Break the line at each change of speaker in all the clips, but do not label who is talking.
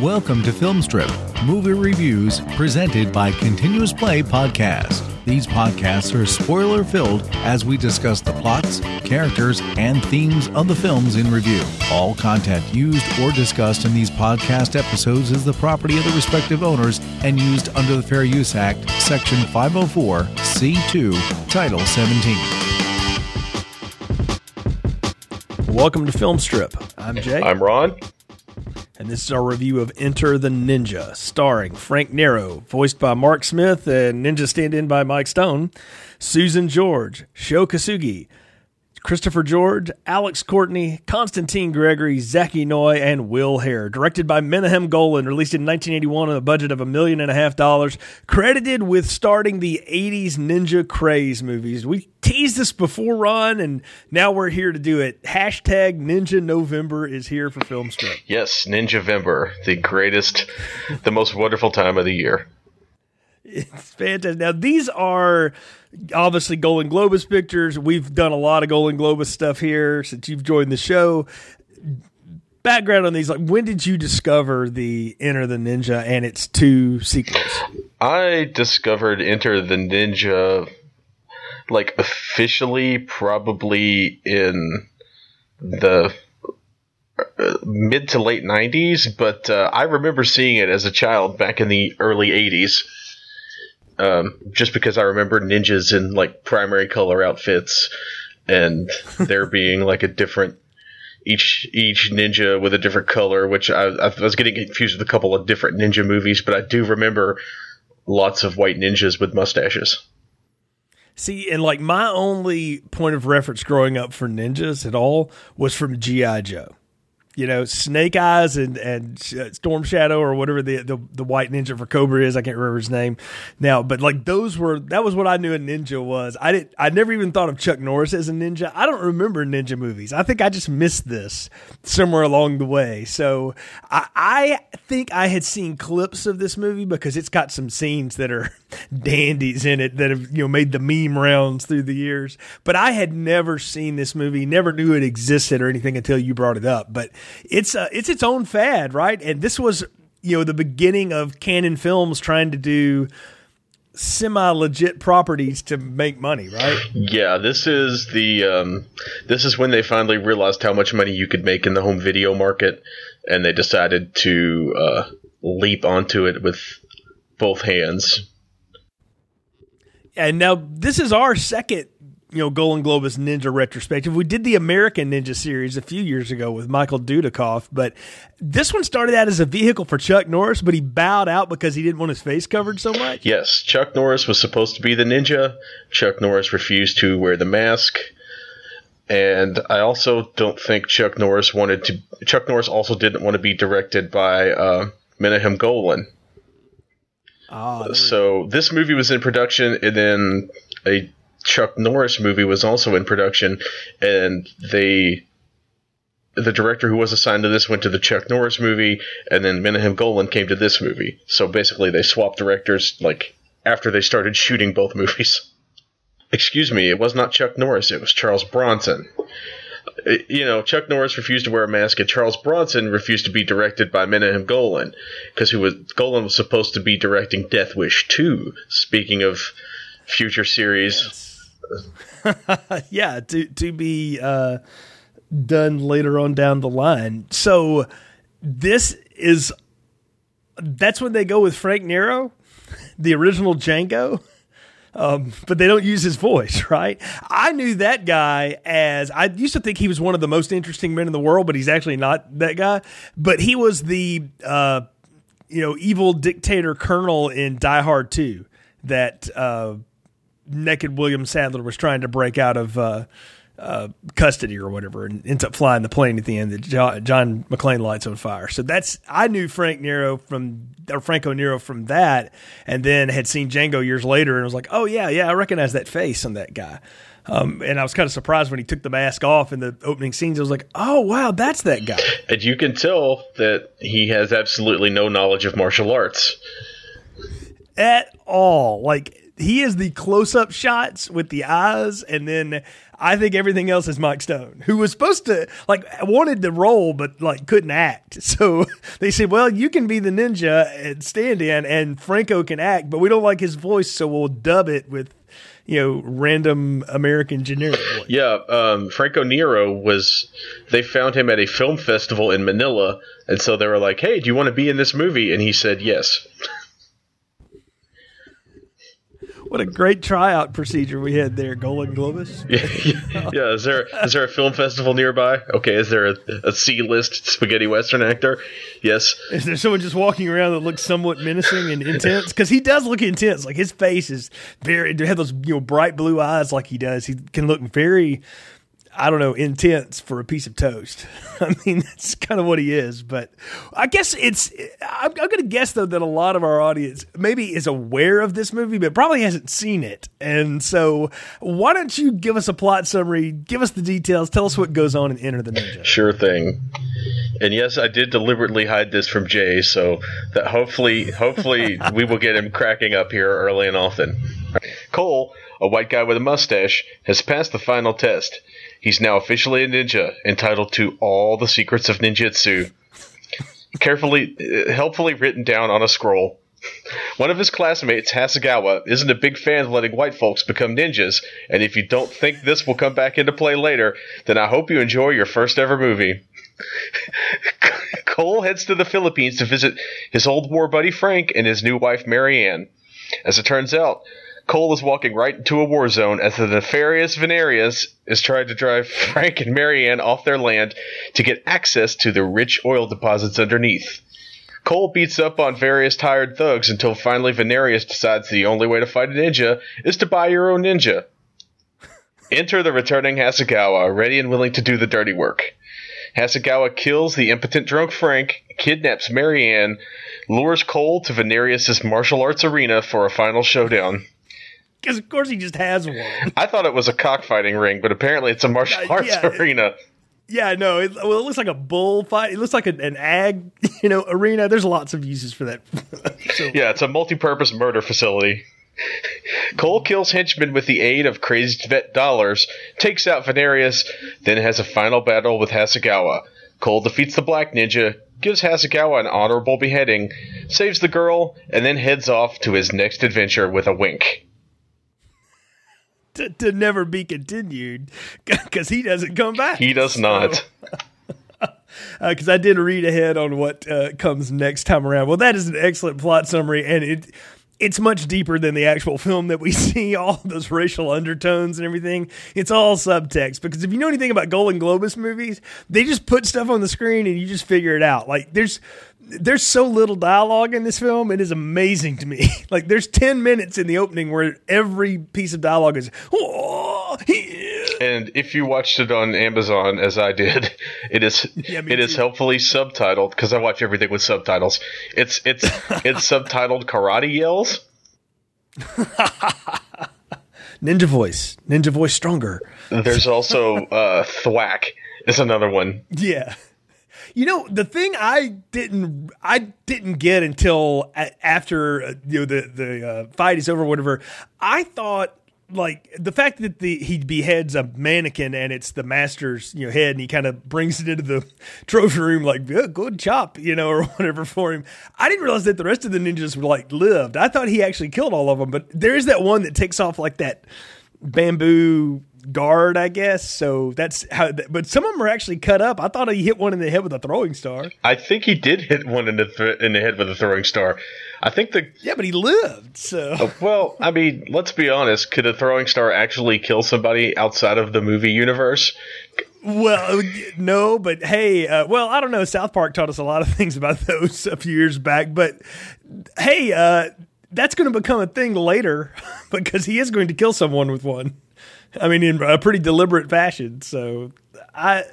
Welcome to Filmstrip, movie reviews presented by Continuous Play Podcast. These podcasts are spoiler filled as we discuss the plots, characters, and themes of the films in review. All content used or discussed in these podcast episodes is the property of the respective owners and used under the Fair Use Act, Section 504, C2, Title 17.
Welcome to Film Strip. I'm Jay.
I'm Ron.
And this is our review of Enter the Ninja, starring Frank Nero, voiced by Mark Smith and Ninja stand in by Mike Stone, Susan George, Sho Kosugi, Christopher George, Alex Courtney, Constantine Gregory, Zachi Noy, and Will Hare. Directed by Menahem Golan, released in 1981 on a budget of a million and a half dollars. Credited with starting the 80s ninja craze movies. We teased this before, Ron, and now we're here to do it. Hashtag Ninja November is here for Film Strip.
Yes, Ninja Vember, the greatest, the most wonderful time of the year.
It's fantastic. Now, these are obviously Golan Globus pictures. We've done a lot of Golan Globus stuff here since you've joined the show. Background on these, like when did you discover the Enter the Ninja and its two sequels?
I discovered Enter the Ninja like officially probably in the uh, mid to late 90s, but uh, I remember seeing it as a child back in the early 80s um, just because I remember ninjas in like primary color outfits, and there being like a different each each ninja with a different color, which I, I, was getting confused with a couple of different ninja movies, but I do remember lots of white ninjas with mustaches.
See, and like my only point of reference growing up for ninjas at all was from GI Joe you know, Snake Eyes and and uh, Storm Shadow or whatever the, the, the white ninja for Cobra is. I can't remember his name now, but like those were that was what I knew a ninja was. I did I never even thought of Chuck Norris as a ninja. I don't remember ninja movies. I think I just missed this somewhere along the way. So I, I think I had seen clips of this movie because it's got some scenes that are dandies in it that have you know made the meme rounds through the years. But I had never seen this movie, never knew it existed or anything until you brought it up. But it's uh, it's its own fad, right? And this was you know the beginning of Cannon Films trying to do semi legit properties to make money, right?
Yeah, this is the um, this is when they finally realized how much money you could make in the home video market, and they decided to uh, leap onto it with both hands.
And now this is our second you know, Golan Globus Ninja retrospective. We did the American Ninja series a few years ago with Michael Dudikoff, but this one started out as a vehicle for Chuck Norris, but he bowed out because he didn't want his face covered so much.
Yes, Chuck Norris was supposed to be the ninja. Chuck Norris refused to wear the mask. And I also don't think Chuck Norris wanted to. Chuck Norris also didn't want to be directed by uh, Menahem Golan. Oh, so this movie was in production, and then a Chuck Norris movie was also in production, and they the director who was assigned to this went to the Chuck Norris movie, and then Menahem Golan came to this movie. So basically, they swapped directors like after they started shooting both movies. Excuse me, it was not Chuck Norris; it was Charles Bronson. You know, Chuck Norris refused to wear a mask, and Charles Bronson refused to be directed by Menahem Golan because who was Golan was supposed to be directing Death Wish two. Speaking of future series.
yeah, to to be uh, done later on down the line. So this is that's when they go with Frank Nero, the original Django. Um, but they don't use his voice, right? I knew that guy as I used to think he was one of the most interesting men in the world, but he's actually not that guy. But he was the uh, you know evil dictator colonel in Die Hard Two that uh, naked William Sadler was trying to break out of uh, uh, custody or whatever, and ends up flying the plane at the end that John, John McClane lights on fire. So that's I knew Frank Nero from or Franco Nero from that, and then had seen Django years later, and was like, oh yeah, yeah, I recognize that face on that guy. Um, and I was kind of surprised when he took the mask off in the opening scenes. I was like, "Oh wow, that's that guy."
And you can tell that he has absolutely no knowledge of martial arts
at all. Like he is the close up shots with the eyes, and then I think everything else is Mike Stone, who was supposed to like wanted the role but like couldn't act. So they said, "Well, you can be the ninja and stand in, and Franco can act, but we don't like his voice, so we'll dub it with." You know, random American generic. Voice.
Yeah, um, Franco Nero was. They found him at a film festival in Manila, and so they were like, "Hey, do you want to be in this movie?" And he said yes.
What a great tryout procedure we had there, Golan Globus.
yeah, yeah. Is there is there a film festival nearby? Okay. Is there a, a C list spaghetti western actor? Yes.
Is there someone just walking around that looks somewhat menacing and intense? Because he does look intense. Like his face is very. To have those you know bright blue eyes like he does, he can look very I don't know, intense for a piece of toast. I mean, that's kind of what he is. But I guess it's, I'm, I'm going to guess, though, that a lot of our audience maybe is aware of this movie, but probably hasn't seen it. And so why don't you give us a plot summary, give us the details, tell us what goes on in Enter the Ninja?
Sure thing. And yes, I did deliberately hide this from Jay, so that hopefully, hopefully, we will get him cracking up here early and often. Cole, a white guy with a mustache, has passed the final test. He's now officially a ninja, entitled to all the secrets of ninjutsu. Carefully, uh, helpfully written down on a scroll. One of his classmates, Hasegawa, isn't a big fan of letting white folks become ninjas, and if you don't think this will come back into play later, then I hope you enjoy your first ever movie. Cole heads to the Philippines to visit his old war buddy Frank and his new wife Marianne. As it turns out, Cole is walking right into a war zone as the nefarious Venarius is trying to drive Frank and Marianne off their land to get access to the rich oil deposits underneath. Cole beats up on various tired thugs until finally Venarius decides the only way to fight a ninja is to buy your own ninja. Enter the returning Hasegawa, ready and willing to do the dirty work. Hasegawa kills the impotent drunk Frank, kidnaps Marianne, lures Cole to Venarius' martial arts arena for a final showdown
because of course he just has one.
I thought it was a cockfighting ring, but apparently it's a martial uh, arts yeah, arena.
Yeah, no, it, well, it looks like a bullfight. It looks like a, an ag, you know, arena. There's lots of uses for that.
so. Yeah, it's a multi-purpose murder facility. Cole kills henchmen with the aid of crazed vet dollars, takes out Venarius, then has a final battle with Hasegawa. Cole defeats the Black Ninja, gives Hasegawa an honorable beheading, saves the girl, and then heads off to his next adventure with a wink
to, to never be continued because he doesn't come back.
He does not.
Because uh, I did read ahead on what uh, comes next time around. Well, that is an excellent plot summary, and it it's much deeper than the actual film that we see. All those racial undertones and everything. It's all subtext. Because if you know anything about Golan Globus movies, they just put stuff on the screen and you just figure it out. Like there's there's so little dialogue in this film. It is amazing to me. like there's 10 minutes in the opening where every piece of dialogue is, oh,
and if you watched it on Amazon as I did, it is yeah, it too. is helpfully subtitled because I watch everything with subtitles. It's it's it's subtitled karate yells.
Ninja voice, ninja voice stronger.
There's also uh, thwack is another one.
Yeah. You know, the thing I didn't I didn't get until after uh, you know the the uh, fight is over, whatever. I thought like the fact that the he beheads a mannequin and it's the master's you know head and he kind of brings it into the trophy room like good chop you know or whatever for him. I didn't realize that the rest of the ninjas were like lived. I thought he actually killed all of them, but there is that one that takes off like that bamboo guard, I guess. So that's how. But some of them are actually cut up. I thought he hit one in the head with a throwing star.
I think he did hit one in the th- in the head with a throwing star. I think the
yeah, but he lived. So
uh, well, I mean, let's be honest. Could a throwing star actually kill somebody outside of the movie universe?
Well, no, but hey, uh, well, I don't know. South Park taught us a lot of things about those a few years back, but hey, uh, that's going to become a thing later because he is going to kill someone with one. I mean, in a pretty deliberate fashion. So I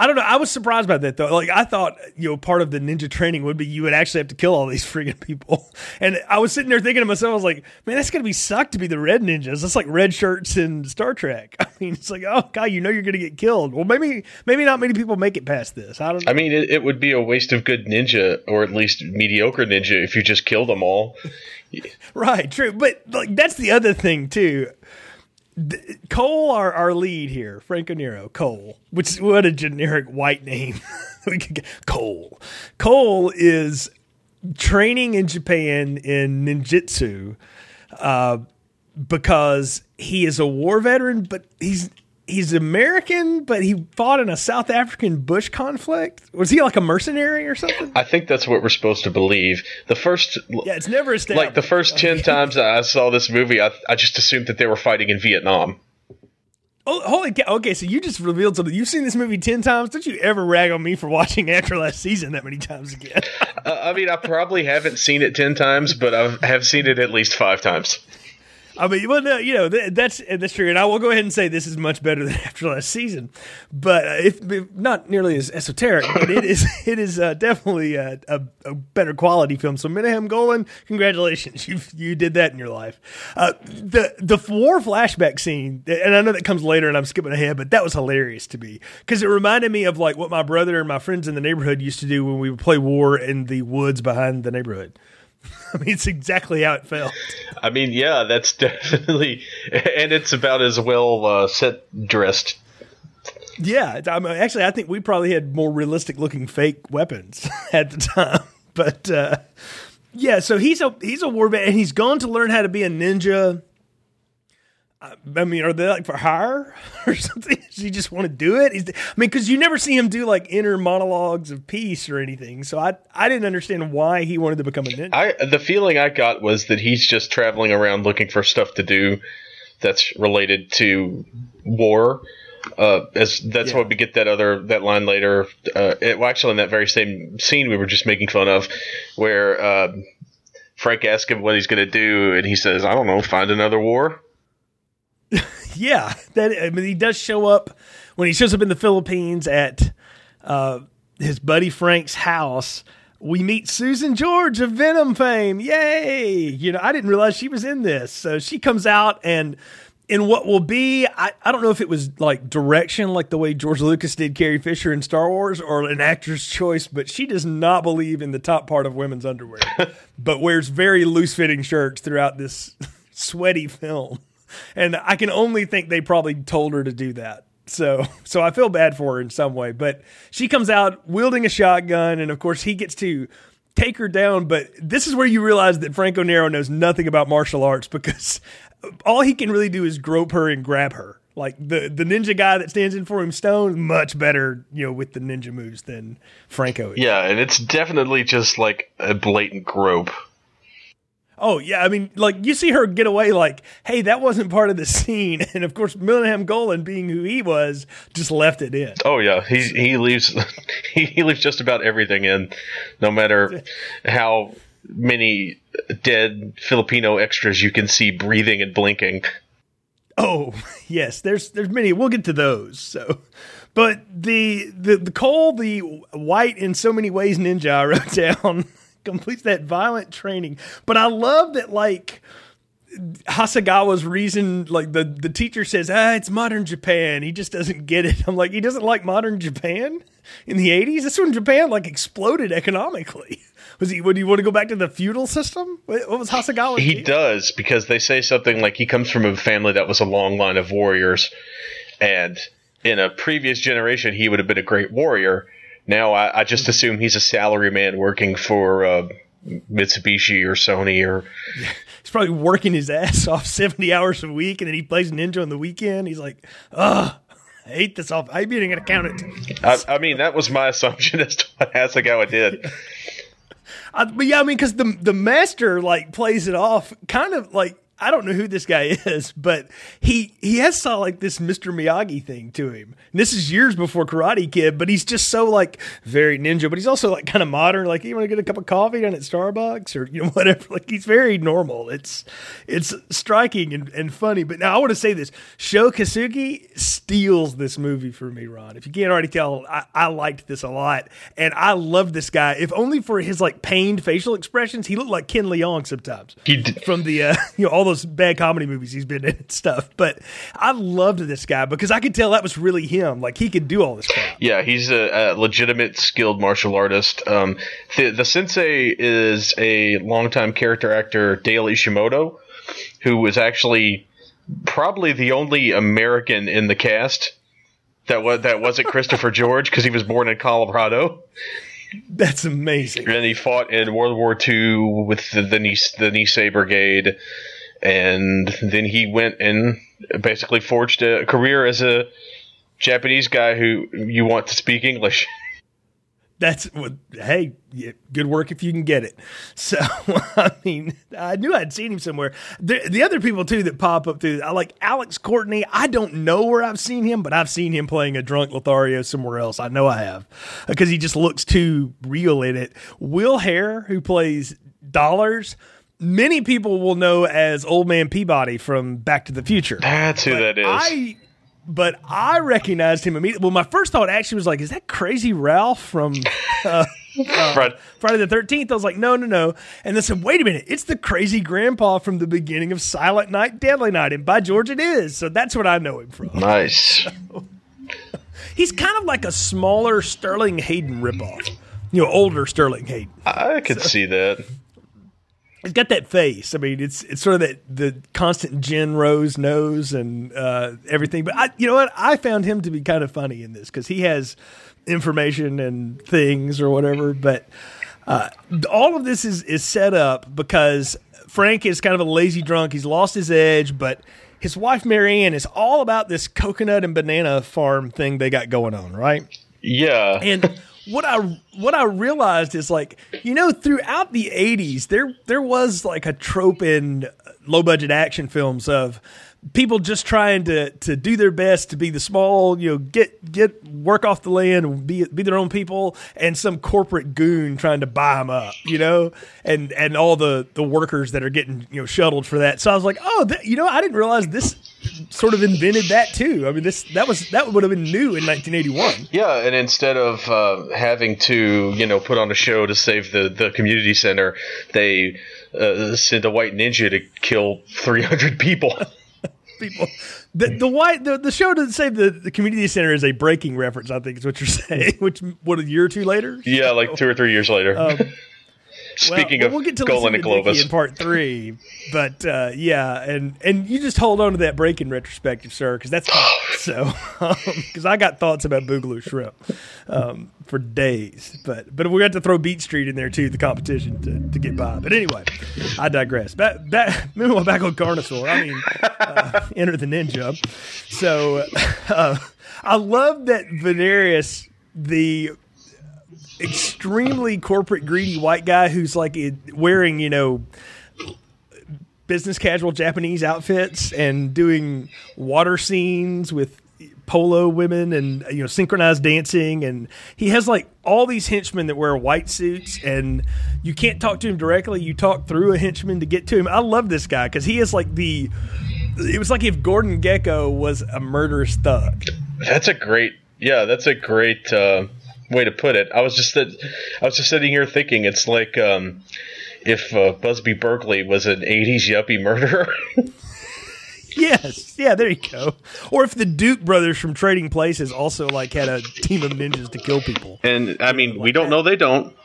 I don't know. I was surprised by that though. Like I thought, you know, part of the ninja training would be you would actually have to kill all these freaking people. And I was sitting there thinking to myself, I was like, man, that's gonna be suck to be the red ninjas. That's like red shirts in Star Trek. I mean, it's like, oh god, you know you're gonna get killed. Well, maybe maybe not many people make it past this. I don't. know.
I mean, it, it would be a waste of good ninja, or at least mediocre ninja, if you just kill them all.
Right, true. But like that's the other thing too. Cole, our, our lead here, Franco Nero, Cole, which what a generic white name. we could get Cole. Cole is training in Japan in ninjutsu uh, because he is a war veteran, but he's he's American, but he fought in a South African bush conflict. Was he like a mercenary or something?
I think that's what we're supposed to believe. The first,
Yeah, it's never
like the first ten times I saw this movie, I, I just assumed that they were fighting in Vietnam.
Oh, holy cow. Okay, so you just revealed something. You've seen this movie 10 times. Don't you ever rag on me for watching after last season that many times again?
Uh, I mean, I probably haven't seen it ten times, but I have seen it at least five times.
I mean, well, no, you know, th- that's that's true. And I will go ahead and say this is much better than after last season, but uh, if, if not nearly as esoteric, but it is it is uh, definitely a, a, a better quality film. So Menahem Golan, congratulations, you you did that in your life. Uh, the the war flashback scene, and I know that comes later, and I'm skipping ahead, but that was hilarious to me because it reminded me of like what my brother and my friends in the neighborhood used to do when we would play war in the woods behind the neighborhood. I mean, it's exactly how it felt.
I mean, yeah, that's definitely, and it's about as well uh, set dressed.
Yeah, I mean, actually, I think we probably had more realistic looking fake weapons at the time. But uh, yeah, so he's a he's a war vet, and he's gone to learn how to be a ninja. I mean, are they like for hire or something? Does he just want to do it? He's, I mean, because you never see him do like inner monologues of peace or anything. So I I didn't understand why he wanted to become a ninja.
I the feeling I got was that he's just traveling around looking for stuff to do that's related to war. Uh, as that's
Yeah.
why we get that other that line later. Uh, it, well, actually, in that very same scene we were just making fun of, where um Frank asks him what he's going to do, and he says, "I don't know, find another war."
Yeah, that I mean, he does show up when he shows up in the Philippines at uh, his buddy Frank's house. We meet Susan George of Venom fame. Yay! You know, I didn't realize she was in this. So she comes out and in what will be, I, I don't know if it was like direction, like the way George Lucas did Carrie Fisher in Star Wars, or an actor's choice, but she does not believe in the top part of women's underwear, but wears very loose fitting shirts throughout this sweaty film and I can only think they probably told her to do that. So, so I feel bad for her in some way. But she comes out wielding a shotgun, and of course he gets to take her down. But this is where you realize that Franco Nero knows nothing about martial arts because all he can really do is grope her and grab her. Like the the ninja guy that stands in for him, Stone, much better, you know, with the ninja moves than Franco. Is.
Yeah, and it's definitely just like a blatant grope.
Oh yeah, I mean, like you see her get away, like, hey, that wasn't part of the scene, and of course, Menahem Golan, being who he was, just left it in.
Oh yeah, he he leaves he, leaves just about everything in, no matter how many dead Filipino extras you can see breathing and blinking.
Oh yes, there's there's many. We'll get to those. So, but the the the Cole, the white in so many ways ninja I wrote down completes that violent training. But I love that like. Hasegawa's reason, like the, the teacher says, ah, it's modern Japan. He just doesn't get it. I'm like, he doesn't like modern Japan in the 80s. That's when Japan like exploded economically. Was he? Would he want to go back to the feudal system? What was Hasegawa?
He does because they say something like he comes from a family that was a long line of warriors, and in a previous generation he would have been a great warrior. Now I, I just assume he's a salaryman working for uh, Mitsubishi or Sony or
He's probably working his ass off 70 hours a week and then he plays Ninja on the weekend. He's like, ugh, I hate this off. I hate being an accountant.
I, I mean that was my assumption as to what Hasegawa did.
I, but yeah, I mean, because the, the master like plays it off kind of like I don't know who this guy is, but he he has saw like this Mr. Miyagi thing to him. And this is years before Karate Kid, but he's just so like very ninja, but he's also like kind of modern. Like you want to get a cup of coffee down at Starbucks or you know whatever. Like he's very normal. It's it's striking and, and funny. But now I want to say this: Sho Kosugi steals this movie for me, Ron. If you can't already tell, I, I liked this a lot, and I love this guy. If only for his like pained facial expressions, he looked like Ken Jeong sometimes
He d-
from the uh, you know all those bad comedy movies he's been in and stuff. But I loved this guy because I could tell that was really him. Like he could do all this crap.
Yeah, he's a, a legitimate skilled martial artist. Um, the, the sensei is a longtime character actor, Dale Ishimoto, who was actually probably the only American in the cast that was that wasn't Christopher George because he was born in Colorado
That's amazing.
and he fought in World War II with the the Nice, the Nisei Brigade, and then he went and basically forged a career as a Japanese guy who you want to speak English.
That's hey, good work if you can get it. So I mean, I knew I'd seen him somewhere. The, the other people too that pop up through, I like Alex Courtney. I don't know where I've seen him, but I've seen him playing a drunk Lothario somewhere else. I know I have because he just looks too real in it. Will Hare, who plays Dollars. Many people will know as Old Man Peabody from Back to the Future.
That's who that is.
I but I recognized him immediately. Well, my first thought actually was like, is that Crazy Ralph from uh,
Fred-
Friday the Thirteenth? I was like, no, no, no. And then said, wait a minute, it's the crazy grandpa from the beginning of Silent Night, Deadly Night, and by George, it is. So that's what I know him from.
nice.
He's kind of like a smaller Sterling Hayden ripoff. You know, older Sterling Hayden.
I could see that.
He's got that face. I mean, it's it's sort of that the constant Jen Rose nose and uh, everything. But I, you know what? I found him to be kind of funny in this because he has information and things or whatever. But uh, all of this is is set up because Frank is kind of a lazy drunk. He's lost his edge, but his wife Marianne is all about this coconut and banana farm thing they got going on, right?
Yeah.
And what I what I realized is like you know throughout the '80s there there was like a trope in low budget action films of people just trying to to do their best to be the small you know get get work off the land be be their own people and some corporate goon trying to buy them up you know? And and all the the workers that are getting you know shuttled for that. So I was like oh th- you know I didn't realize this sort of invented that too I mean this that was that would have been new in 1981
Yeah, and instead of uh, having to, you know, put on a show to save the, the community center, they uh, sent a white ninja to kill 300 people.
people. The the white the, the show doesn't say the, the community center is a Breakin' reference. I think is what you're saying. Which what a year or two later.
yeah, like two or three years later.
Um,
Speaking
well,
of
we'll get to
Golan and Globus.
in part three, but uh, yeah, and and you just hold on to that break in retrospective, sir, because that's so. Because I got thoughts about Boogaloo Shrimp um, for days, but but we got to throw Beat Street in there too, the competition to, to get by. But anyway, I digress. Back back meanwhile back on Carnosaur. I mean, uh, enter the ninja. So uh, I love that Venarius the extremely corporate greedy white guy who's like wearing you know business casual Japanese outfits and doing water scenes with polo women and you know synchronized dancing. And he has like all these henchmen that wear white suits and you can't talk to him directly. You talk through a henchman to get to him. I love this guy because he is like the it was like if Gordon Gekko was a murderous thug.
That's a great, yeah, that's a great uh, way to put it. I was just that, I was just sitting here thinking it's like um, if uh, Busby Berkeley was an '80s yuppie murderer.
Yes, yeah, there you go. Or if the Duke brothers from Trading Places also like had a team of ninjas to kill people.
and I mean, we don't know they don't.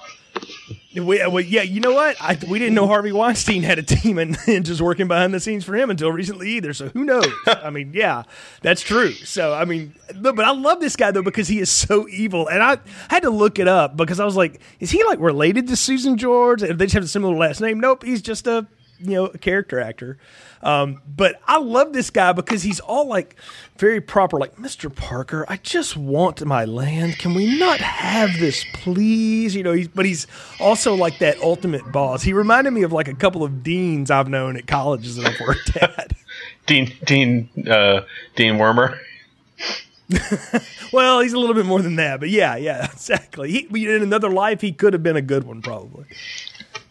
We, uh, well, yeah, you know what? I, we didn't know Harvey Weinstein had a team of ninjas working behind the scenes for him until recently either. So who knows? I mean, yeah, that's true. So I mean, but I love this guy though because he is so evil, and I had to look it up because I was like, is he like related to Susan George? They just have a similar last name? Nope, he's just a you know a character actor. Um, but I love this guy because he's all like very proper, like Mr. Parker. I just want my land. Can we not have this, please? You know, he's, but he's also like that ultimate boss. He reminded me of like a couple of deans I've known at colleges that I've worked at.
Dean Dean uh, Dean Wormer.
well, he's a little bit more than that, but yeah, yeah, exactly. He, in another life, he could have been a good one, probably.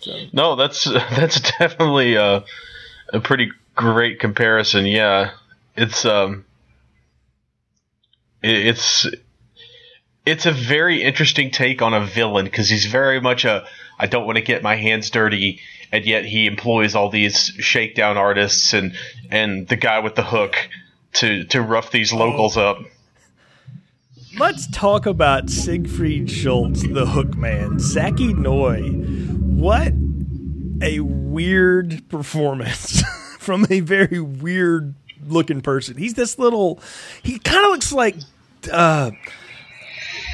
So. No, that's that's definitely a, a pretty great comparison. Yeah, it's um, it, it's it's a very interesting take on a villain because he's very much a I don't want to get my hands dirty, and yet he employs all these shakedown artists and and the guy with the hook to to rough these locals oh. up.
Let's talk about Siegfried Schultz, the Hook Man. Zachi Noy. What a weird performance from a very weird looking person. He's this little. He kind of looks like. Uh,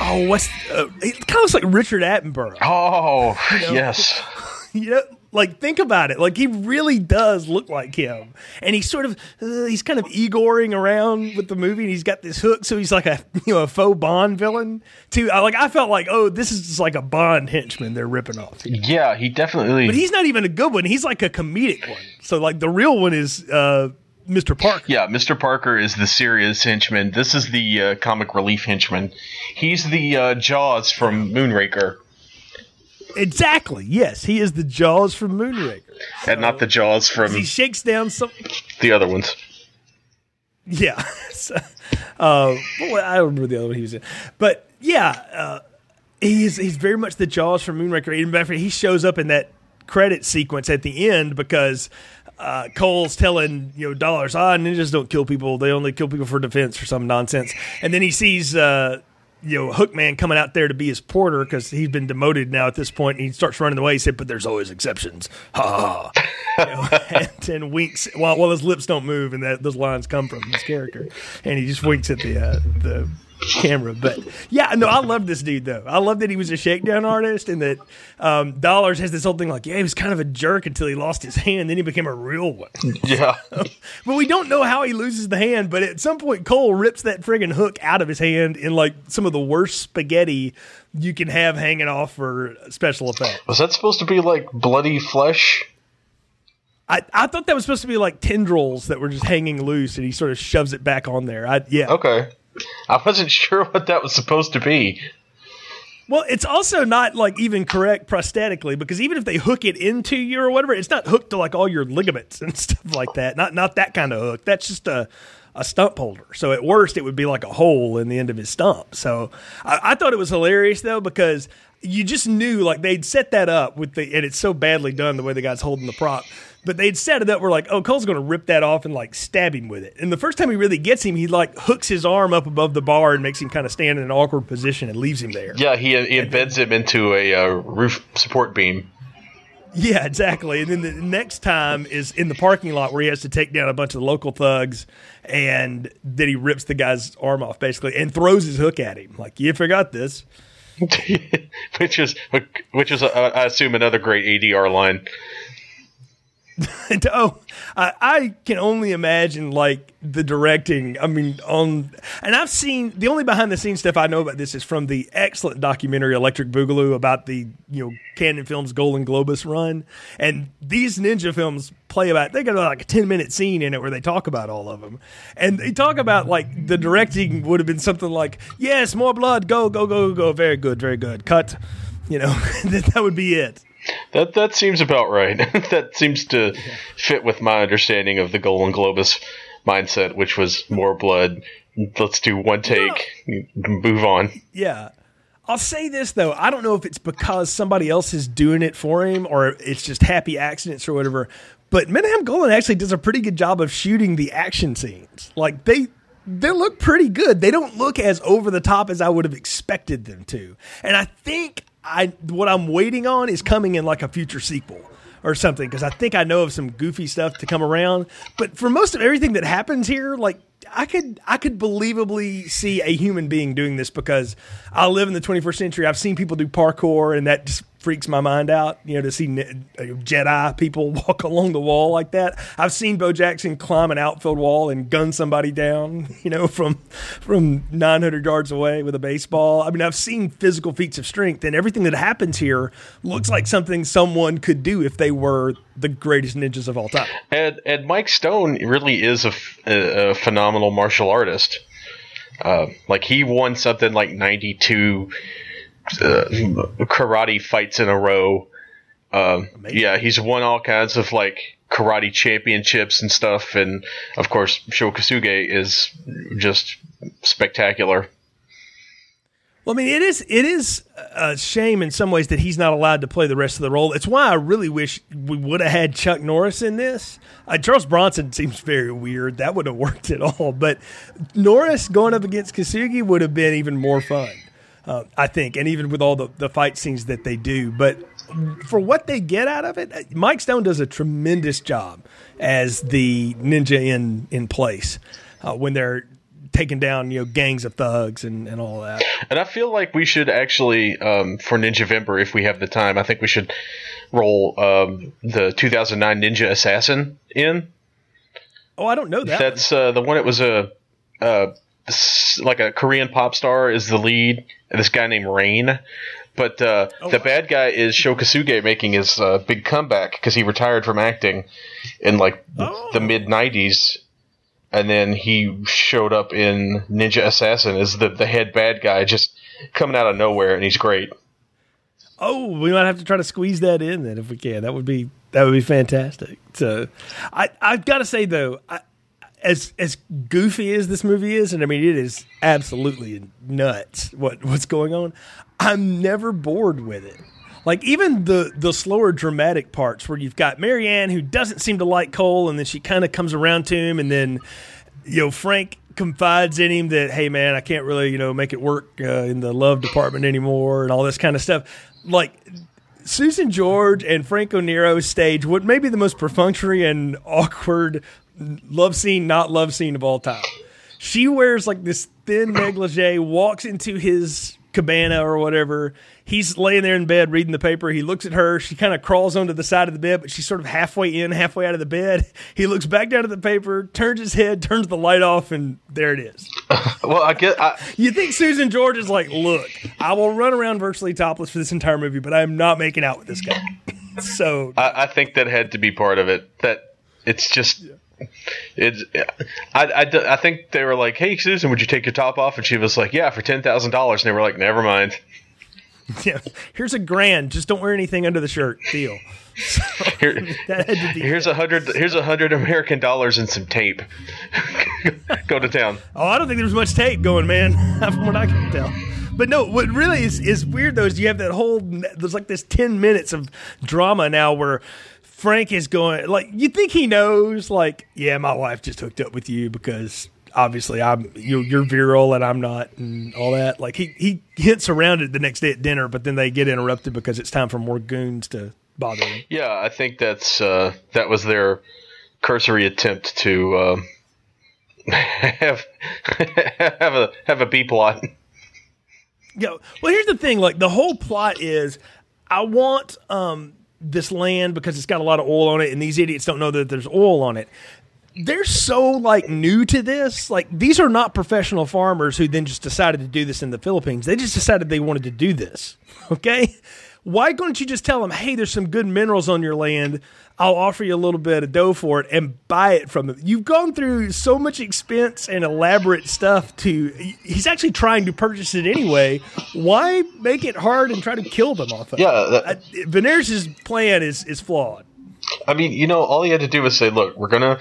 oh, what's uh, he kind of looks like Richard Attenborough.
Oh, you know? yes.
you know, like think about it. Like he really does look like him, and he's sort of uh, he's kind of egoring around with the movie, and he's got this hook, so he's like a you know a faux Bond villain too. I, like I felt like oh this is just like a Bond henchman they're ripping off.
Yeah, he definitely.
But he's not even a good one. He's like a comedic one. So like the real one is. uh Mr. Parker.
Yeah, Mr. Parker is the serious henchman. This is the uh, comic relief henchman. He's the uh, Jaws from Moonraker.
Exactly. Yes, he is the Jaws from Moonraker,
so, and not the Jaws from.
He shakes down some.
The other ones.
Yeah. so, uh, well, I don't remember the other one he was in, but yeah, uh, he's he's very much the Jaws from Moonraker. In Even he shows up in that credit sequence at the end because uh, Cole's telling you know dollars ah ninjas don't kill people they only kill people for defense or some nonsense and then he sees uh, you know, Hookman coming out there to be his porter because he's been demoted now at this point. And he starts running away. He said, "But there's always exceptions." Ha ha. you know, and, and, winks while while his lips don't move, and that those lines come from his character. And he just winks at the uh, the camera. But yeah, no, I love this dude though. I love that he was a shakedown artist and that um, Dollars has this whole thing like, yeah, he was kind of a jerk until he lost his hand, then he became a real one.
Yeah.
but we don't know how he loses the hand, but at some point Cole rips that friggin' hook out of his hand in like some of the worst spaghetti you can have hanging off for special effects.
Was that supposed to be like bloody flesh?
I, I thought that was supposed to be like tendrils that were just hanging loose, and he sort of shoves it back on there. I, yeah.
Okay. I wasn't sure what that was supposed to be.
Well, it's also not like even correct prosthetically because even if they hook it into you or whatever, it's not hooked to like all your ligaments and stuff like that. Not not that kind of hook. That's just a a stump holder. So at worst, it would be like a hole in the end of his stump. So I, I thought it was hilarious though because you just knew like they'd set that up with the and it's so badly done the way the guy's holding the prop but they'd set it up where like, oh, Cole's going to rip that off and like stab him with it. And the first time he really gets him, he like hooks his arm up above the bar and makes him kind of stand in an awkward position and leaves him there.
Yeah, he, he embeds him into a uh, roof support beam.
Yeah, exactly. And then the next time is in the parking lot where he has to take down a bunch of local thugs, and then he rips the guy's arm off basically and throws his hook at him. Like you forgot this.
which is which is uh, I assume another great ADR line.
oh, I, I, can only imagine like the directing. I mean, on and I've seen the only behind the scenes stuff I know about this is from the excellent documentary Electric Boogaloo about the you know Cannon Films Golan Globus run, and these ninja films play about. They got like a ten minute scene in it where they talk about all of them, and they talk about like the directing would have been something like, "Yes, more blood, go, go, go, go, very good, very good, cut." You know, that, that would be it.
That that seems about right. that seems to fit with my understanding of the Golan Globus mindset, which was more blood. Let's do one take, move on.
Yeah. I'll say this though, I don't know if it's because somebody else is doing it for him or it's just happy accidents or whatever. But Menahem Golan actually does a pretty good job of shooting the action scenes. Like they they look pretty good. They don't look as over the top as I would have expected them to. And I think I what I'm waiting on is coming in like a future sequel or something because I think I know of some goofy stuff to come around. But for most of everything that happens here, like I could I could believably see a human being doing this because I live in the 21st century. I've seen people do parkour, and that just freaks my mind out. You know, to see Jedi people walk along the wall like that. I've seen Bo Jackson climb an outfield wall and gun somebody down. You know, from from 900 yards away with a baseball. I mean, I've seen physical feats of strength, and everything that happens here looks like something someone could do if they were the greatest ninjas of all time.
And and Mike Stone really is a, a, a phenomenal martial artist. Uh, like he won something like 92 uh, karate fights in a row. Um, yeah, he's won all kinds of like karate championships and stuff, and of course, Sho Kosugi is just spectacular.
Well, I mean, it is it is a shame in some ways that he's not allowed to play the rest of the role. It's why I really wish we would have had Chuck Norris in this. Uh, Charles Bronson seems very weird. That would have worked at all. But Norris going up against Kosugi would have been even more fun, uh, I think, and even with all the, the fight scenes that they do. But for what they get out of it, Mike Stone does a tremendous job as the ninja in in place uh, when they're taking down you know gangs of thugs and, and all that.
And I feel like we should actually um, for Ninja Vember, if we have the time, I think we should roll um, the 2009 Ninja Assassin in.
Oh, I don't know that.
That's uh, the one. It was a uh, like a Korean pop star is the lead. This guy named Rain. But uh, oh, the bad guy is Sho Kosugi making his uh, big comeback because he retired from acting in like oh. the mid '90s, and then he showed up in Ninja Assassin as the the head bad guy, just coming out of nowhere, and he's great.
Oh, we might have to try to squeeze that in then if we can. That would be that would be fantastic. So, I I've got to say though, I, as as goofy as this movie is, and I mean it is absolutely nuts what what's going on. I'm never bored with it. Like even the the slower dramatic parts where you've got Marianne who doesn't seem to like Cole, and then she kind of comes around to him, and then you know Frank confides in him that hey man, I can't really you know make it work uh, in the love department anymore, and all this kind of stuff. Like Susan George and Franco Nero stage what may be the most perfunctory and awkward love scene, not love scene of all time. She wears like this thin negligee, walks into his cabana or whatever. He's laying there in bed reading the paper. He looks at her. She kind of crawls onto the side of the bed, but she's sort of halfway in, halfway out of the bed. He looks back down at the paper, turns his head, turns the light off, and there it is.
well, I guess I,
you think Susan George is like, look, I will run around virtually topless for this entire movie, but I am not making out with this guy. so
I, I, think that had to be part of it. That it's just. Yeah. It's, I, I, I think they were like, "Hey, Susan, would you take your top off?" And she was like, "Yeah, for ten thousand dollars." And they were like, "Never mind."
Yeah, here's a grand. Just don't wear anything under the shirt. Deal. So,
Here, here's a hundred. Here's a hundred American dollars and some tape. Go to town.
Oh, I don't think there's much tape going, man. From what I can tell. But no, what really is, is weird though is you have that whole there's like this ten minutes of drama now where Frank is going like you think he knows like yeah my wife just hooked up with you because obviously I'm you're, you're virile and I'm not and all that like he he hints around it the next day at dinner but then they get interrupted because it's time for more goons to bother him.
Yeah, I think that's uh, that was their cursory attempt to uh, have have a have a B plot.
Yeah. Well, here's the thing. Like the whole plot is, I want um, this land because it's got a lot of oil on it, and these idiots don't know that there's oil on it. They're so like new to this. Like these are not professional farmers who then just decided to do this in the Philippines. They just decided they wanted to do this. Okay. Why couldn't you just tell them, hey, there's some good minerals on your land. I'll offer you a little bit of dough for it and buy it from them. You've gone through so much expense and elaborate stuff to. He's actually trying to purchase it anyway. Why make it hard and try to kill them off of
yeah,
it? Yeah, Venarius' plan is is flawed.
I mean, you know, all he had to do was say, "Look, we're gonna."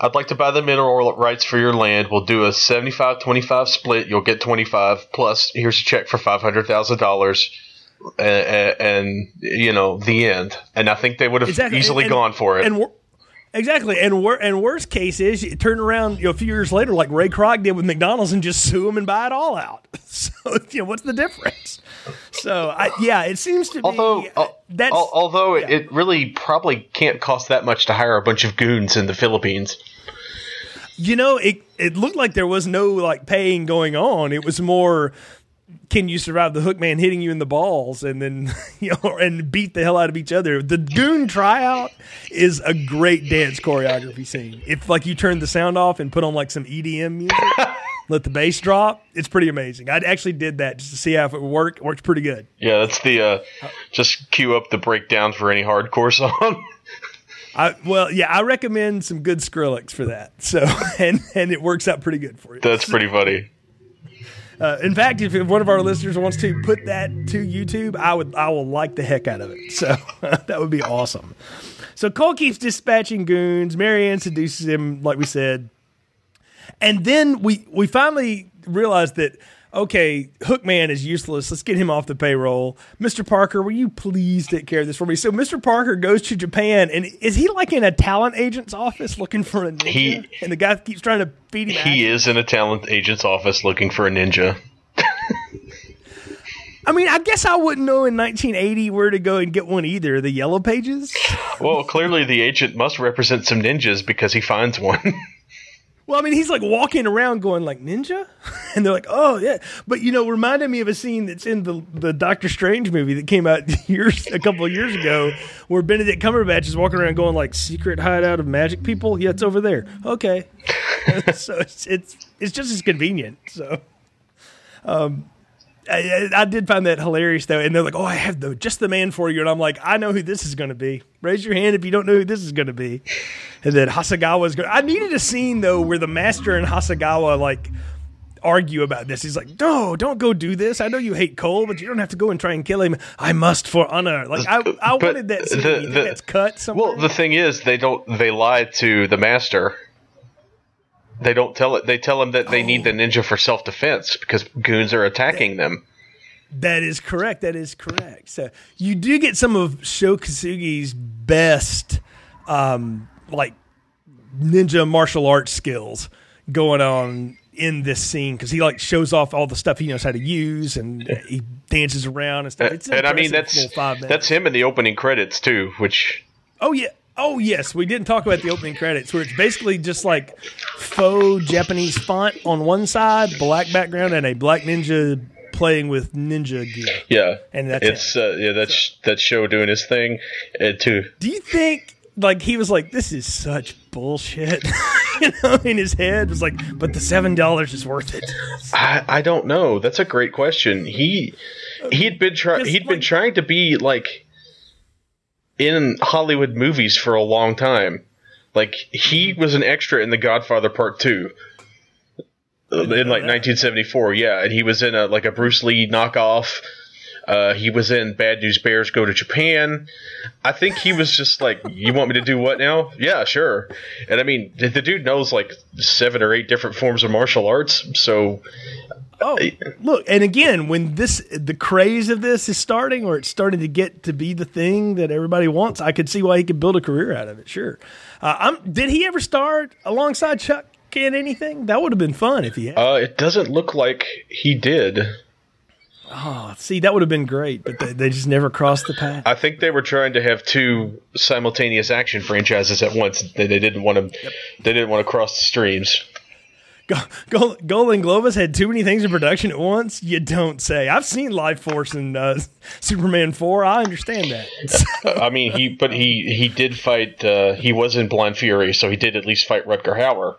I'd like to buy the mineral rights for your land. We'll do a 75-25 split. You'll get 25 plus here's a check for $500,000 and, and, you know the end. And I think they would have exactly. easily and, gone for it.
And exactly, and wor- and worst case is you turn around you know, a few years later, like Ray Kroc did with McDonald's, and just sue them and buy it all out. So you know what's the difference? So I, yeah, it seems to
although,
be uh,
that's although yeah. it really probably can't cost that much to hire a bunch of goons in the Philippines.
You know, it it looked like there was no like paying going on. It was more can you survive the hook man hitting you in the balls and then you know and beat the hell out of each other. The goon tryout is a great dance choreography scene. If like you turn the sound off and put on like some edm music let the bass drop it's pretty amazing. I actually did that just to see how it would work it works pretty good.
Yeah, that's the uh, just cue up the breakdown for any hardcore song.
I, well yeah i recommend some good skrillex for that. So and and it works out pretty good for you.
That's pretty funny.
Uh, in fact, if one of our listeners wants to put that to YouTube, I would I will like the heck out of it. So that would be awesome. So Cole keeps dispatching goons. Marianne seduces him, like we said, and then we we finally realize that okay, Hookman is useless. Let's get him off the payroll. Mr. Parker, will you please take care of this for me? So Mr. Parker goes to Japan, and is he like in a talent agent's office looking for a ninja?
He-
and the guy keeps trying to feed him.
He is in a talent agent's office looking for a ninja.
I mean, I guess I wouldn't know in 1980 where to go and get one either. The yellow pages.
Well, clearly the agent must represent some ninjas because he finds one.
Well, I mean, he's like walking around going like ninja, and they're like, "Oh yeah," but you know, reminded me of a scene that's in the the Doctor Strange movie that came out years a couple of years ago, where Benedict Cumberbatch is walking around going like, "Secret hideout of magic people." Yeah, it's over there. Okay, so it's it's it's just as convenient. So, um, I, I did find that hilarious though, and they're like, "Oh, I have the just the man for you," and I'm like, "I know who this is going to be. Raise your hand if you don't know who this is going to be." And then Hasegawa's going. I needed a scene though where the master and Hasegawa like argue about this. He's like, "No, don't go do this. I know you hate Cole, but you don't have to go and try and kill him. I must for honor." Like I, I
But
wanted that scene.
the- the-
that's cut somewhere.
well, the thing is, they don't. They lie to the master. They don't tell it. They tell him that they need the ninja for self defense because goons are attacking them.
That is correct. That is correct. So you do get some of Sho Kosugi's best, um, like ninja martial arts skills going on in this scene because he like shows off all the stuff he knows how to use and he dances around and stuff. It's
and I mean that's
little five minutes.
that's him in the opening credits too, which
Oh yeah. Oh yes, we didn't talk about the opening credits, where it's basically just like faux Japanese font on one side, black background, and a black ninja playing with ninja gear.
yeah,
And that's
it's uh, yeah that's that Sho doing his thing uh, too.
Do you think like he was like, "This is such bullshit," you know, in his head was like, "But the seven dollars is worth it."
I, I don't know. That's a great question. He he'd been trying he'd been trying to be like in Hollywood movies for a long time. Like he was an extra in The Godfather Part Two. In like 1974, yeah, and he was in a like a Bruce Lee knockoff. Uh, he was in Bad News Bears Go to Japan. I think he was just like, "You want me to do what now?" Yeah, sure. And I mean, the dude knows like seven or eight different forms of martial arts, so
Oh, look, and again, when this the craze of this is starting, or it's starting to get to be the thing that everybody wants, I could see why he could build a career out of it. Sure. Uh, I'm, did he ever start alongside Chuck in anything? That would have been fun if he had.
Uh, it doesn't look like he did.
oh, see, that would have been great, but they, they just never crossed the path.
I think they were trying to have two simultaneous action franchises at once. They, they didn't want to. They didn't want to cross the streams.
Go, Go, Golan Globus had too many things in production at once. You don't say. I've seen Life Force and uh, Superman Four. I understand that.
I mean, he but he he did fight. Uh, he was in Blind Fury, so he did at least fight Rutger Hauer.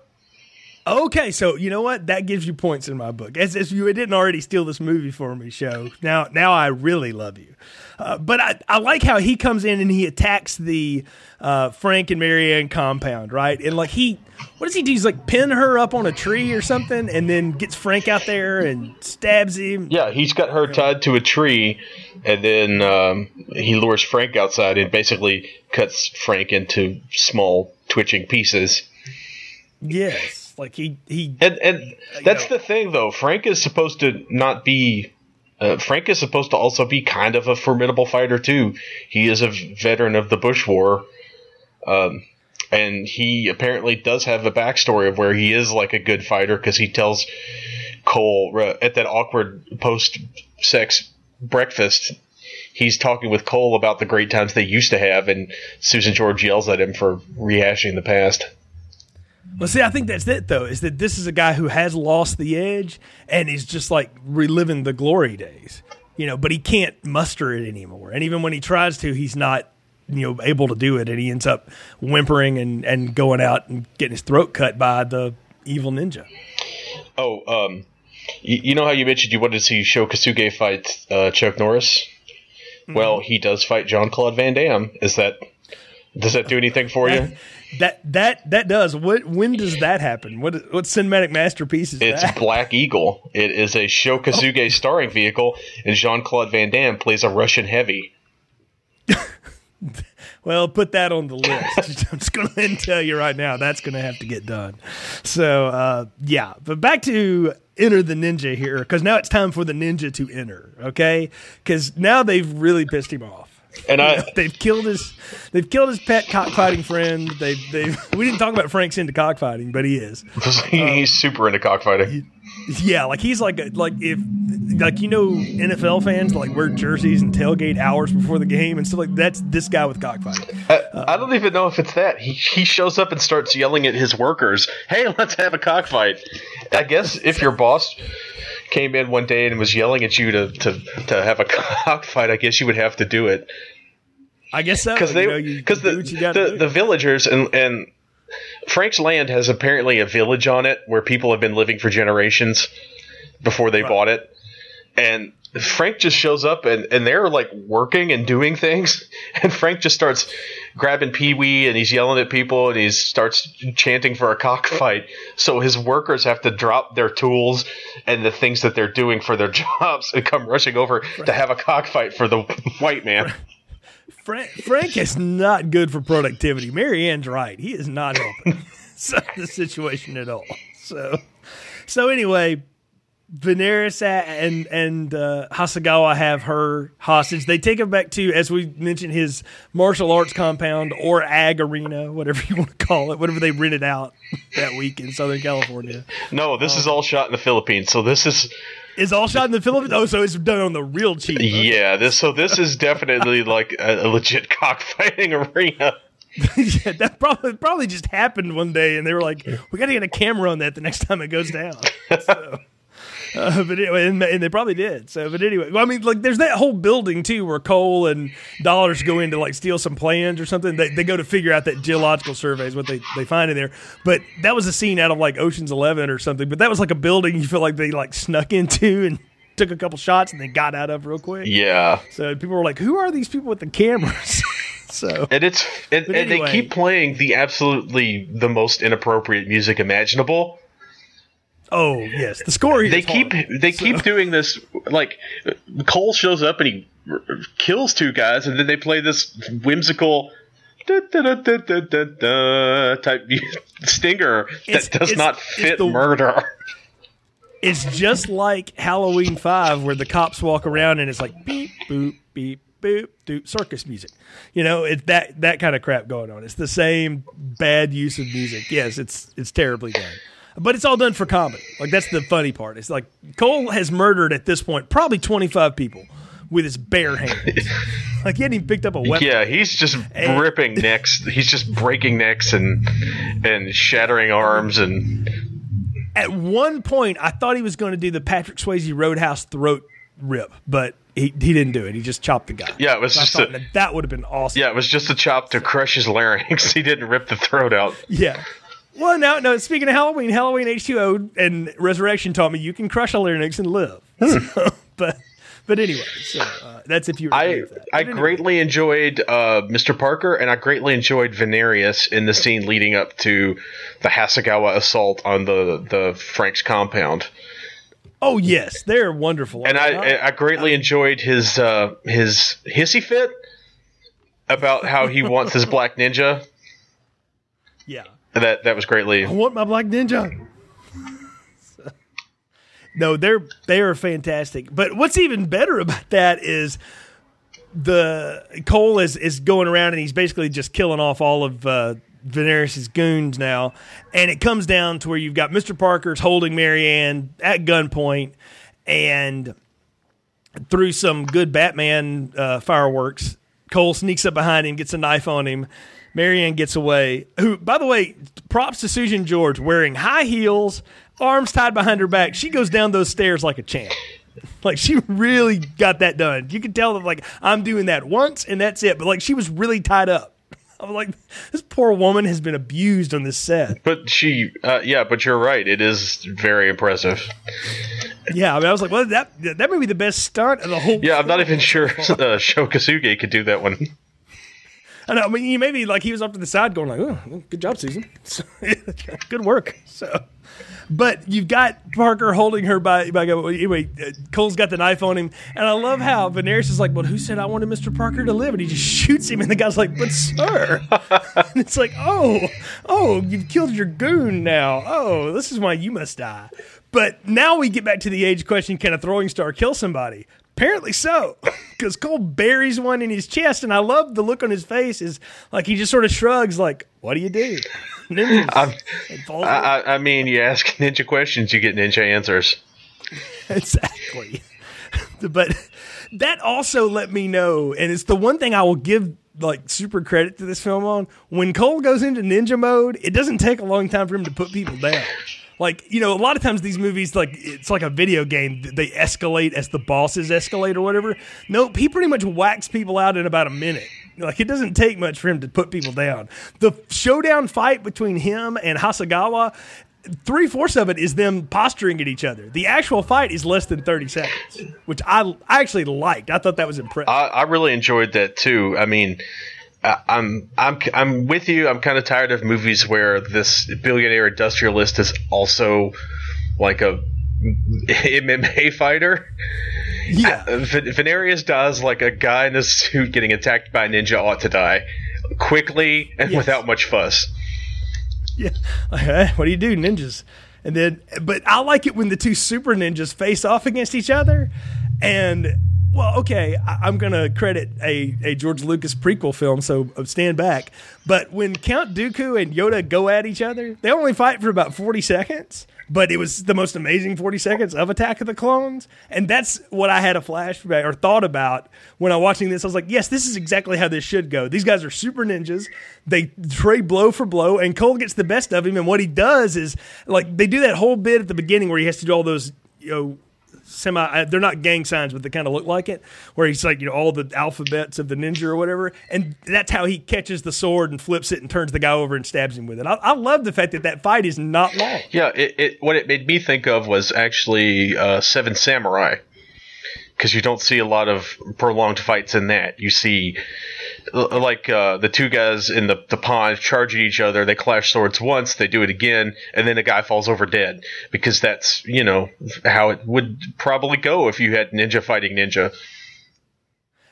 Okay, so you know what? That gives you points in my book. As if you didn't already steal this movie for me, Sho. Now, now I really love you. Uh, but I, I like how he comes in and he attacks the uh, Frank and Marianne compound, right? And like he, what does he do? He's like pin her up on a tree or something, and then gets Frank out there and stabs him.
Yeah, he's got her tied to a tree, and then um, he lures Frank outside and basically cuts Frank into small twitching pieces.
Yes, like he he.
And and that's
know.
the thing, though. Frank is supposed to not be. Uh, Frank is supposed to also be kind of a formidable fighter too. He is a veteran of the Bush War, um, and he apparently does have a backstory of where he is like a good fighter because he tells Cole uh, at that awkward post-sex breakfast. He's talking with Cole about the great times they used to have, and Susan George yells at him for rehashing the past.
Well, see, I think that's it though. Is that this is a guy who has lost the edge and he's just like reliving the glory days, you know. But he can't muster it anymore, and even when he tries to, he's not, you know, able to do it, and he ends up whimpering and and going out and getting his throat cut by the evil ninja.
Oh, um, you, you know how you mentioned you wanted to see Sho Kosugi fight uh, Chuck Norris?
Mm-hmm.
Well, he does fight Jean Claude Van Damme. Is that does that do anything for you?
That that that does. What when does that happen? What what cinematic masterpiece is
It's
that?
Black Eagle. It is a Sho Kosugi starring vehicle, and Jean Claude Van Damme plays a Russian heavy.
Well, put that on the list. I'm just going to tell you right now that's going to have to get done. So, uh, yeah. But back to enter the ninja here because now it's time for the ninja to enter. Okay, because now they've really pissed him off.
And I,
They've killed his. They've killed his pet cockfighting friend. They. They. We didn't talk about Frank's into cockfighting, but he is.
he's super into cockfighting.
Yeah, like he's like a, like if like you know NFL fans like wear jerseys and tailgate hours before the game and stuff like that's this guy with cockfighting.
I, I don't even know if it's that. He he shows up and starts yelling at his workers, "Hey, let's have a cockfight." I guess if your boss came in one day and was yelling at you to to, to have a cockfight, I guess you would have to do it.
I guess so.
because they because the
what you gotta
the, the villagers and and Frank's land has apparently a village on it where people have been living for generations before they bought it, and Frank just shows up and, and they're like working and doing things, and Frank just starts grabbing Pee Wee and he's yelling at people and he starts chanting for a cockfight. So his workers have to drop their tools and the things that they're doing for their jobs and come rushing over to have a cockfight for the white man.
Frank, Frank is not good for productivity. Mary Ann's right. He is not helping the situation at all. So, so anyway, Venarius and and uh, Hasegawa have her hostage. They take him back to, as we mentioned, his martial arts compound or ag arena, whatever you want to call it, whatever they rented out that week in Southern California.
No, this is all shot in the Philippines. So this is
Is all shot in the Philippines. Oh, so it's done on the real cheap.
Yeah, this so this is definitely like a, a legit cockfighting arena.
yeah, that probably probably just happened one day, and they were like, "We got to get a camera on that the next time it goes down." So, uh, but anyway, and, and they probably did. So, but anyway, well, I mean, like, there's that whole building too, where Cole and Dollars go in to like steal some plans or something. They, they go to figure out that geological survey is what they they find in there. But that was a scene out of like Ocean's Eleven or something. But that was like a building you feel like they like snuck into and took a couple shots and they got out of real quick.
Yeah,
So people were like, "Who are these people with the cameras?" so
and it's and,
But
and they keep playing the absolutely the most inappropriate music imaginable.
Oh yes, the score.
They keep
hard.
they keep doing this like Cole shows up and he kills two guys, and then they play this whimsical. Da, da, da, type stinger
It's-
that does not fit
the-
murder.
It's just like Halloween Five, where the cops walk around and it's like beep boop beep boop doop circus music. You know, it's that that kind of crap going on. It's the same bad use of music. Yes, it's it's terribly done. But it's all done for comedy. Like that's the funny part. It's like Cole has murdered at this point probably twenty five people with his bare hands. like he hadn't even picked up a weapon.
Yeah, he's just ripping necks. He's just breaking necks and and shattering arms and
At one point, I thought he was going to do the Patrick Swayze Roadhouse throat rip, but he, he didn't do it. He just chopped the guy.
yeah, it was
I
just a
that, that would have been awesome.
yeah, it was just a chop to crush his larynx. He didn't rip the throat out.
Yeah. Well, no, no. Speaking of Halloween, Halloween H2O and Resurrection taught me you can crush a larynx and live. So, but but anyway, so uh, that's if you.
I
with that.
I
anyway,
greatly enjoyed uh, Mr. Parker, and I greatly enjoyed Venarius in the scene leading up to the Hasegawa assault on the the Frank's compound.
Oh yes, they're wonderful.
and I I greatly enjoyed his uh, his hissy fit about how he wants his black ninja.
yeah.
That that was greatly.
I want my black ninja. no, they're they are fantastic. But what's even better about that is the Cole is is going around and he's basically just killing off all of uh, Venarius's goons now, and it comes down to where you've got Mister Parker's holding Marianne at gunpoint, and through some good Batman uh, fireworks, Cole sneaks up behind him, gets a knife on him, Marianne gets away. Who, by the way, props to Susan George wearing high heels, arms tied behind her back. She goes down those stairs like a champ. Like she really got that done. You could tell that like I'm doing that once and that's it. But like she was really tied up. I'm like, this poor woman has been abused on this set.
But she, uh, yeah, but you're right. It is very impressive.
Yeah, I mean, I was like, well, that that may be the best stunt of the whole.
Yeah, I'm not even sure uh, Sho Kosugi could do that one.
I know. I mean, he maybe like he was up to the side going like, "Oh, good job, Susan. good work." So, but you've got Parker holding her by by. Anyway, uh, Cole's got the knife on him, and I love how Venarius is like, "Well, who said I wanted Mr. Parker to live?" And he just shoots him, and the guy's like, "But sir," and it's like, "Oh, oh, you've killed your goon now. Oh, this is why you must die." But now we get back to the age question: Can a throwing star kill somebody? Apparently so, because Cole buries one in his chest, and I love the look on his face. Is like he just sort of shrugs, like, "What do you do?"
I, I, I mean, you ask ninja questions, you get ninja answers.
exactly, but that also let me know, and it's the one thing I will give like super credit to this film on. When Cole goes into ninja mode, it doesn't take a long time for him to put people down like you know a lot of times these movies like it's like a video game they escalate as the bosses escalate or whatever nope he pretty much whacks people out in about a minute like it doesn't take much for him to put people down the showdown fight between him and Hasegawa three fourths of it is them posturing at each other. The actual fight is less than thirty seconds, which I, I actually liked. I thought that was impressive.
I, I really enjoyed that too. I mean, I'm I'm I'm with you. I'm kind of tired of movies where this billionaire industrialist is also like a MMA fighter.
Yeah,
uh, Venarius dies like a guy in a suit getting attacked by a ninja ought to die quickly and yes. without much fuss.
Yeah, okay. what do you do, ninjas? And then, but I like it when the two super ninjas face off against each other, and well, okay, I, am going to credit a, a George Lucas prequel film, so uh, stand back. But when Count Dooku and Yoda go at each other, they only fight for about 40 seconds, but it was the most amazing 40 seconds of Attack of the Clones. And that's what I had a flashback or thought about when I was watching this. I was like, yes, this is exactly how this should go. These guys are super ninjas. They trade blow for blow, and Cole gets the best of him. And what he does is, like, they do that whole bit at the beginning where he has to do all those, you know, semi uh, they're not gang signs but they kind of look like it where he's like you know all the alphabets of the ninja or whatever and that's how he catches the sword and flips it and turns the guy over and stabs him with it. I, I love the fact that that fight is not long.
Yeah it, it what it made me think of was actually uh, seven samurai because you don't see a lot of prolonged fights in that you see like uh, the two guys in the, the pond charging each other. They clash swords once, they do it again, and then a guy falls over dead because that's you know how it would probably go if you had ninja fighting ninja.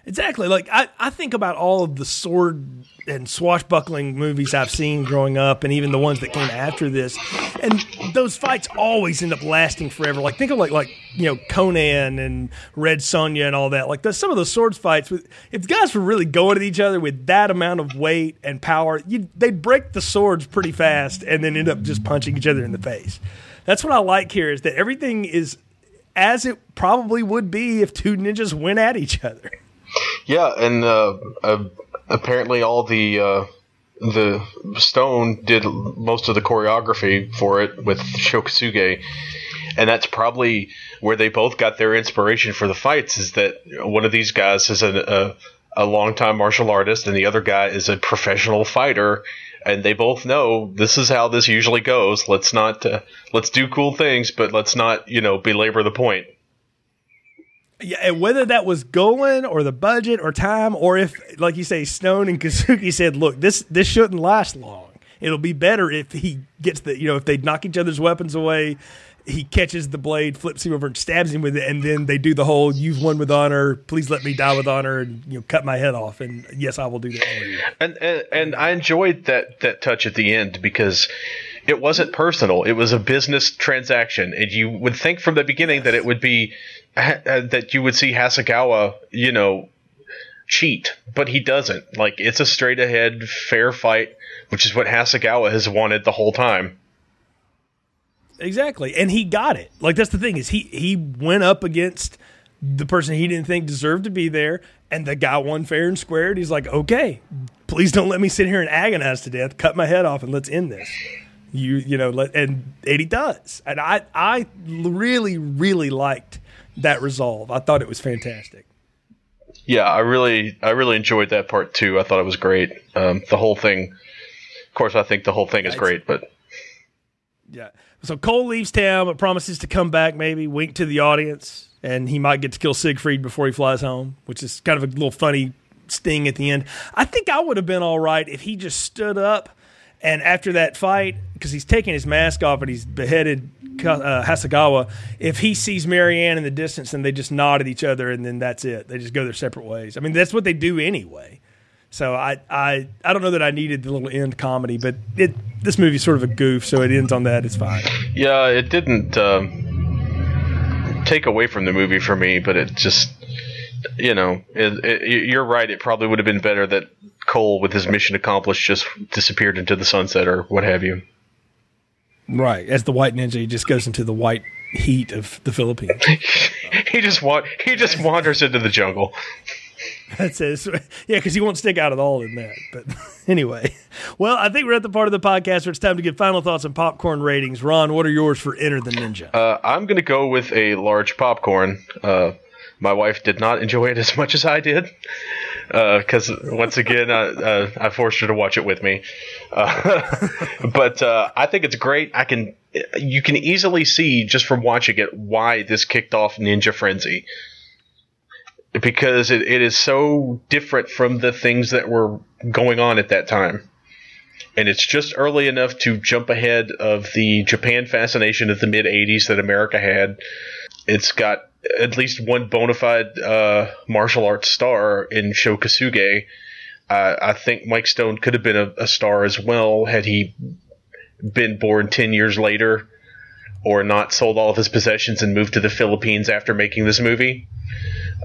Exactly. Like I, I think about all of the sword and swashbuckling movies I've seen growing up, and even the ones that came after this, and those fights always end up lasting forever. Like think of like like you know Conan and Red Sonja and all that. Like the, some of those swords fights, with, if guys were really going at each other with that amount of weight and power, they'd break the swords pretty fast, and then end up just punching each other in the face. That's what I like here is that everything is as it probably would be if two ninjas went at each other.
Yeah, and uh, uh, apparently all the uh, the Stone did most of the choreography for it with Sho Kosugi, and that's probably where they both got their inspiration for the fights. Is that one of these guys is a, a a longtime martial artist, and the other guy is a professional fighter, and they both know this is how this usually goes. Let's not uh, let's do cool things, but let's not you know belabor the point.
Yeah, and whether that was going or the budget or time, or if, like you say, Stone and Kosugi said, "Look, this this shouldn't last long. It'll be better if he gets the, you know, if they knock each other's weapons away, he catches the blade, flips him over, and stabs him with it, and then they do the whole "You've won with honor. Please let me die with honor," and you know, cut my head off. And yes, I will do that.
And and, and I enjoyed that that touch at the end because it wasn't personal. It was a business transaction, and you would think from the beginning that it would be uh, that you would see Hasegawa, you know, cheat, but he doesn't. Like it's a straight ahead fair fight, which is what Hasegawa has wanted the whole time.
Exactly, and he got it. Like that's the thing is he he went up against the person he didn't think deserved to be there, And the guy won fair and squared. He's like, okay, please don't let me sit here and agonize to death. Cut my head off and let's end this. You you know, let, and and he does. And I I really really liked that resolve. I thought it was fantastic.
Yeah, I really I really enjoyed that part too. I thought it was great. Um, the whole thing. Of course, I think the whole thing is great, but
yeah. So Cole leaves town, but promises to come back. Maybe wink to the audience, and he might get to kill Siegfried before he flies home, which is kind of a little funny sting at the end. I think I would have been all right if he just stood up and after that fight, because he's taking his mask off and he's beheaded uh, Hasegawa, if he sees Marianne in the distance then they just nod at each other and then that's it, they just go their separate ways. I mean, that's what they do anyway. So I, I, I don't know that I needed the little end comedy, but it this movie's sort of a goof, so it ends on that. It's fine.
Yeah, it didn't um, take away from the movie for me, but it just, you know, it, it, you're right. It probably would have been better that Cole, with his mission accomplished, just disappeared into the sunset or what have you.
Right, as the white ninja, he just goes into the white heat of the Philippines.
he just wa- he just wanders into the jungle.
That's it. Yeah, because he won't stick out at all in that. But anyway, well, I think we're at the part of the podcast where it's time to give final thoughts on popcorn ratings. Ron, what are yours for Enter the Ninja?
Uh, I'm going to go with a large popcorn. Uh, my wife did not enjoy it as much as I did because uh, once again, uh, I forced her to watch it with me. Uh, but uh, I think it's great. I can you can easily see just from watching it why this kicked off Ninja Frenzy because it, it is so different from the things that were going on at that time. And it's just early enough to jump ahead of the Japan fascination of the mid 80s that America had. It's got at least one bona fide uh, martial arts star in Sho Kosugi. Uh, I think Mike Stone could have been a, a, star as well had he been born 10 years later or not sold all of his possessions and moved to the Philippines after making this movie.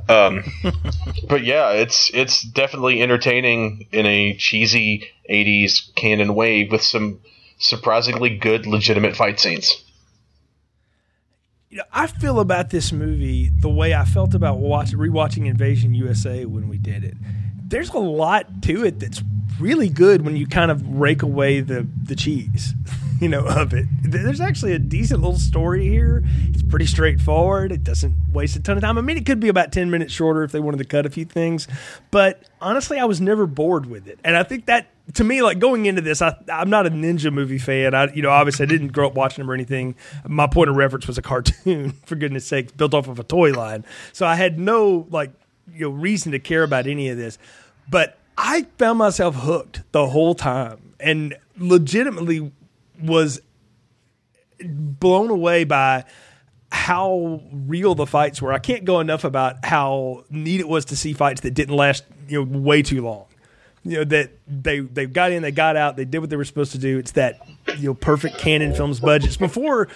Um, but yeah, it's it's definitely entertaining in a cheesy 80s Cannon way with some surprisingly good legitimate fight scenes
you know, I feel about this movie the way I felt about watch, rewatching Invasion USA when we did it. There's a lot to it that's really good when you kind of rake away the the cheese, you know, of it. There's actually a decent little story here. It's pretty straightforward. It doesn't waste a ton of time. I mean, it could be about 10 minutes shorter if they wanted to cut a few things, but honestly, I was never bored with it. And I think that to me, like going into this, I, I'm not a ninja movie fan. I, you know, obviously I didn't grow up watching them or anything. My point of reference was a cartoon, for goodness sake, built off of a toy line. So I had no like, you know, reason to care about any of this. But I found myself hooked the whole time and legitimately was blown away by how real the fights were. I can't go enough about how neat it was to see fights that didn't last, you know, way too long you know that they they got in, they got out, they did what they were supposed to do. It's that you know perfect Cannon Films budgets. Before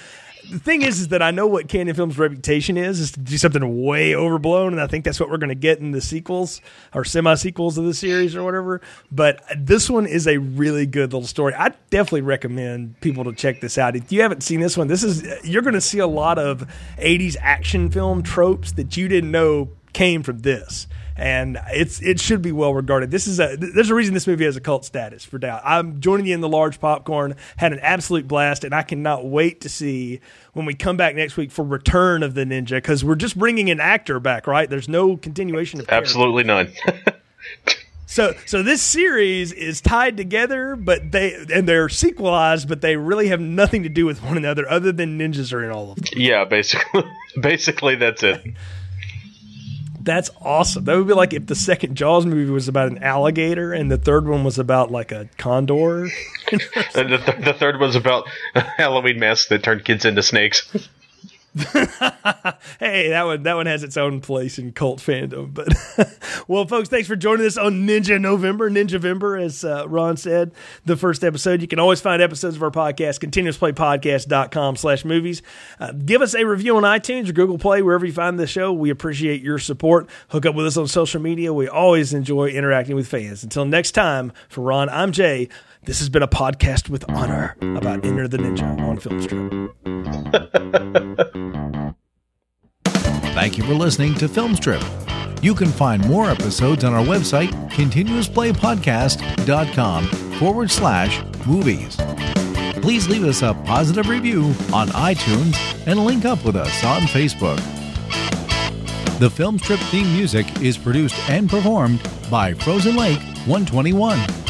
the thing is, is that I know what Cannon Films' reputation is, is to do something way overblown, and I think that's what we're going to get in the sequels or semi sequels of the series or whatever. But this one is a really good little story. I definitely recommend people to check this out. If you haven't seen this one, this is you're going to see a lot of '80s action film tropes that you didn't know came from this and it's it should be well regarded. This is a there's a reason this movie has a cult status for doubt. I'm joining you in the large popcorn. Had an absolute blast, and I cannot wait to see when we come back next week for Return of the Ninja because we're just bringing an actor back, right? There's no continuation of
absolutely none.
So, so this series is tied together, but they and they're sequelized, but they really have nothing to do with one another, other than ninjas are in all of them.
Yeah, basically, basically that's it.
That's awesome. That would be like if the second Jaws movie was about an alligator and the third one was about like a condor.
and the, th- the third was about Halloween masks that turned kids into snakes.
hey, that one that one has its own place in cult fandom. But well, folks, thanks for joining us on Ninja November, Ninja November, as uh, Ron said, the first episode. You can always find episodes of our podcast, continuousplaypodcast.com slash movies. Uh, give us a review on iTunes or Google Play, wherever you find the show. We appreciate your support. Hook up with us on social media. We always enjoy interacting with fans. Until next time, for Ron, I'm Jay. This has been a podcast with honor about Enter the Ninja on Filmstrip.
Thank you for listening to Filmstrip. You can find more episodes on our website, continuousplaypodcast.com forward slash movies. Please leave us a positive review on iTunes and link up with us on Facebook. The Filmstrip theme music is produced and performed by Frozen Lake 121.